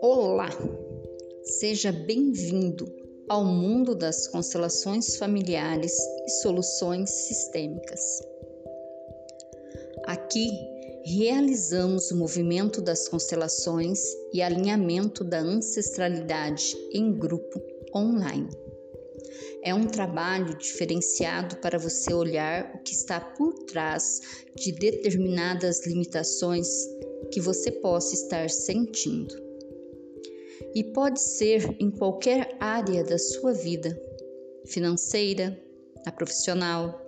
Olá, seja bem-vindo ao mundo das constelações familiares e soluções sistêmicas. Aqui realizamos o movimento das constelações e alinhamento da ancestralidade em grupo online. É um trabalho diferenciado para você olhar o que está por trás de determinadas limitações que você possa estar sentindo. E pode ser em qualquer área da sua vida financeira, na profissional,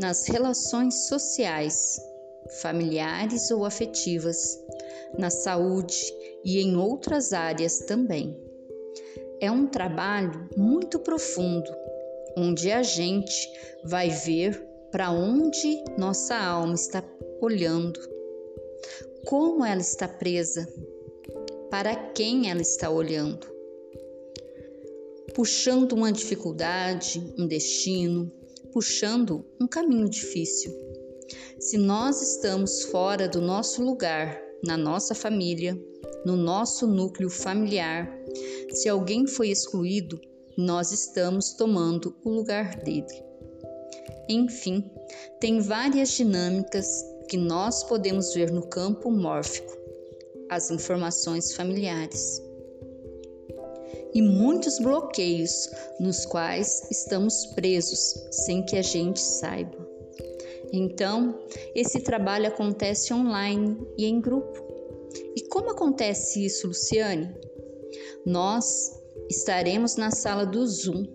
nas relações sociais, familiares ou afetivas, na saúde e em outras áreas também. É um trabalho muito profundo, onde a gente vai ver para onde nossa alma está olhando, como ela está presa, para quem ela está olhando, puxando uma dificuldade, um destino, puxando um caminho difícil. Se nós estamos fora do nosso lugar, na nossa família, no nosso núcleo familiar, se alguém foi excluído, nós estamos tomando o lugar dele. Enfim, tem várias dinâmicas que nós podemos ver no campo mórfico, as informações familiares. E muitos bloqueios nos quais estamos presos sem que a gente saiba. Então, esse trabalho acontece online e em grupo. E como acontece isso, Luciane? Nós estaremos na sala do Zoom,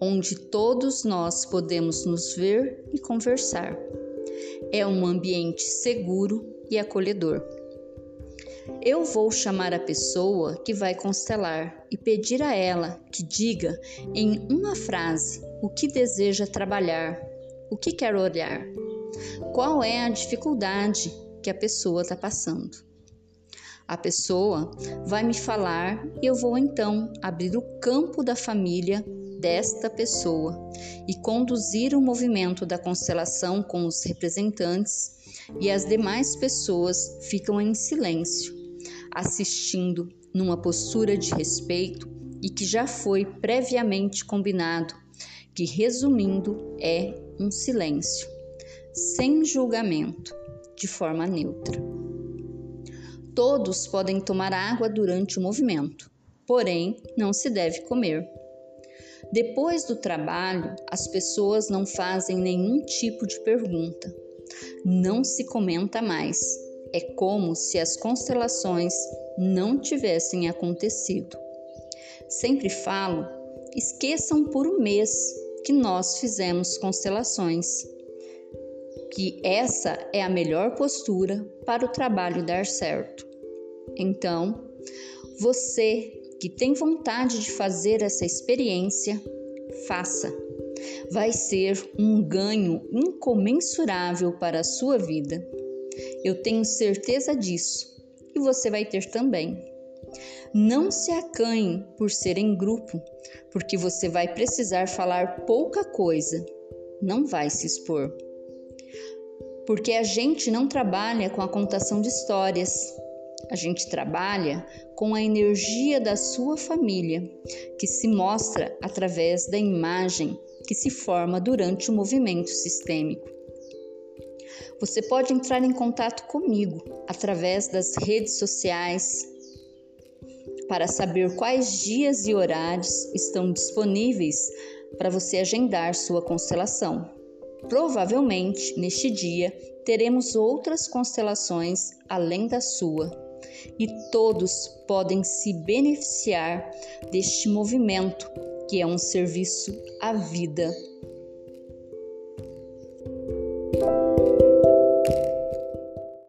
onde todos nós podemos nos ver e conversar. É um ambiente seguro e acolhedor. Eu vou chamar a pessoa que vai constelar e pedir a ela que diga em uma frase o que deseja trabalhar, o que quer olhar qual é a dificuldade que a pessoa está passando. A pessoa vai me falar e eu vou então abrir o campo da família desta pessoa e conduzir o movimento da constelação com os representantes e as demais pessoas ficam em silêncio, assistindo numa postura de respeito e que já foi previamente combinado, que resumindo é um silêncio sem julgamento, de forma neutra. Todos podem tomar água durante o movimento, porém não se deve comer. Depois do trabalho, as pessoas não fazem nenhum tipo de pergunta. Não se comenta mais. É como se as constelações não tivessem acontecido. Sempre falo, esqueçam por um mês que nós fizemos constelações que essa é a melhor postura para o trabalho dar certo. Então, você que tem vontade de fazer essa experiência, faça. Vai ser um ganho incomensurável para a sua vida. Eu tenho certeza disso e você vai ter também. Não se acanhe por ser em grupo, porque você vai precisar falar pouca coisa, não vai se expor porque a gente não trabalha com a contação de histórias. A gente trabalha com a energia da sua família, que se mostra através da imagem que se forma durante o movimento sistêmico. Você pode entrar em contato comigo através das redes sociais para saber quais dias e horários estão disponíveis para você agendar sua constelação. Provavelmente, neste dia, teremos outras constelações além da sua, e todos podem se beneficiar deste movimento, que é um serviço à vida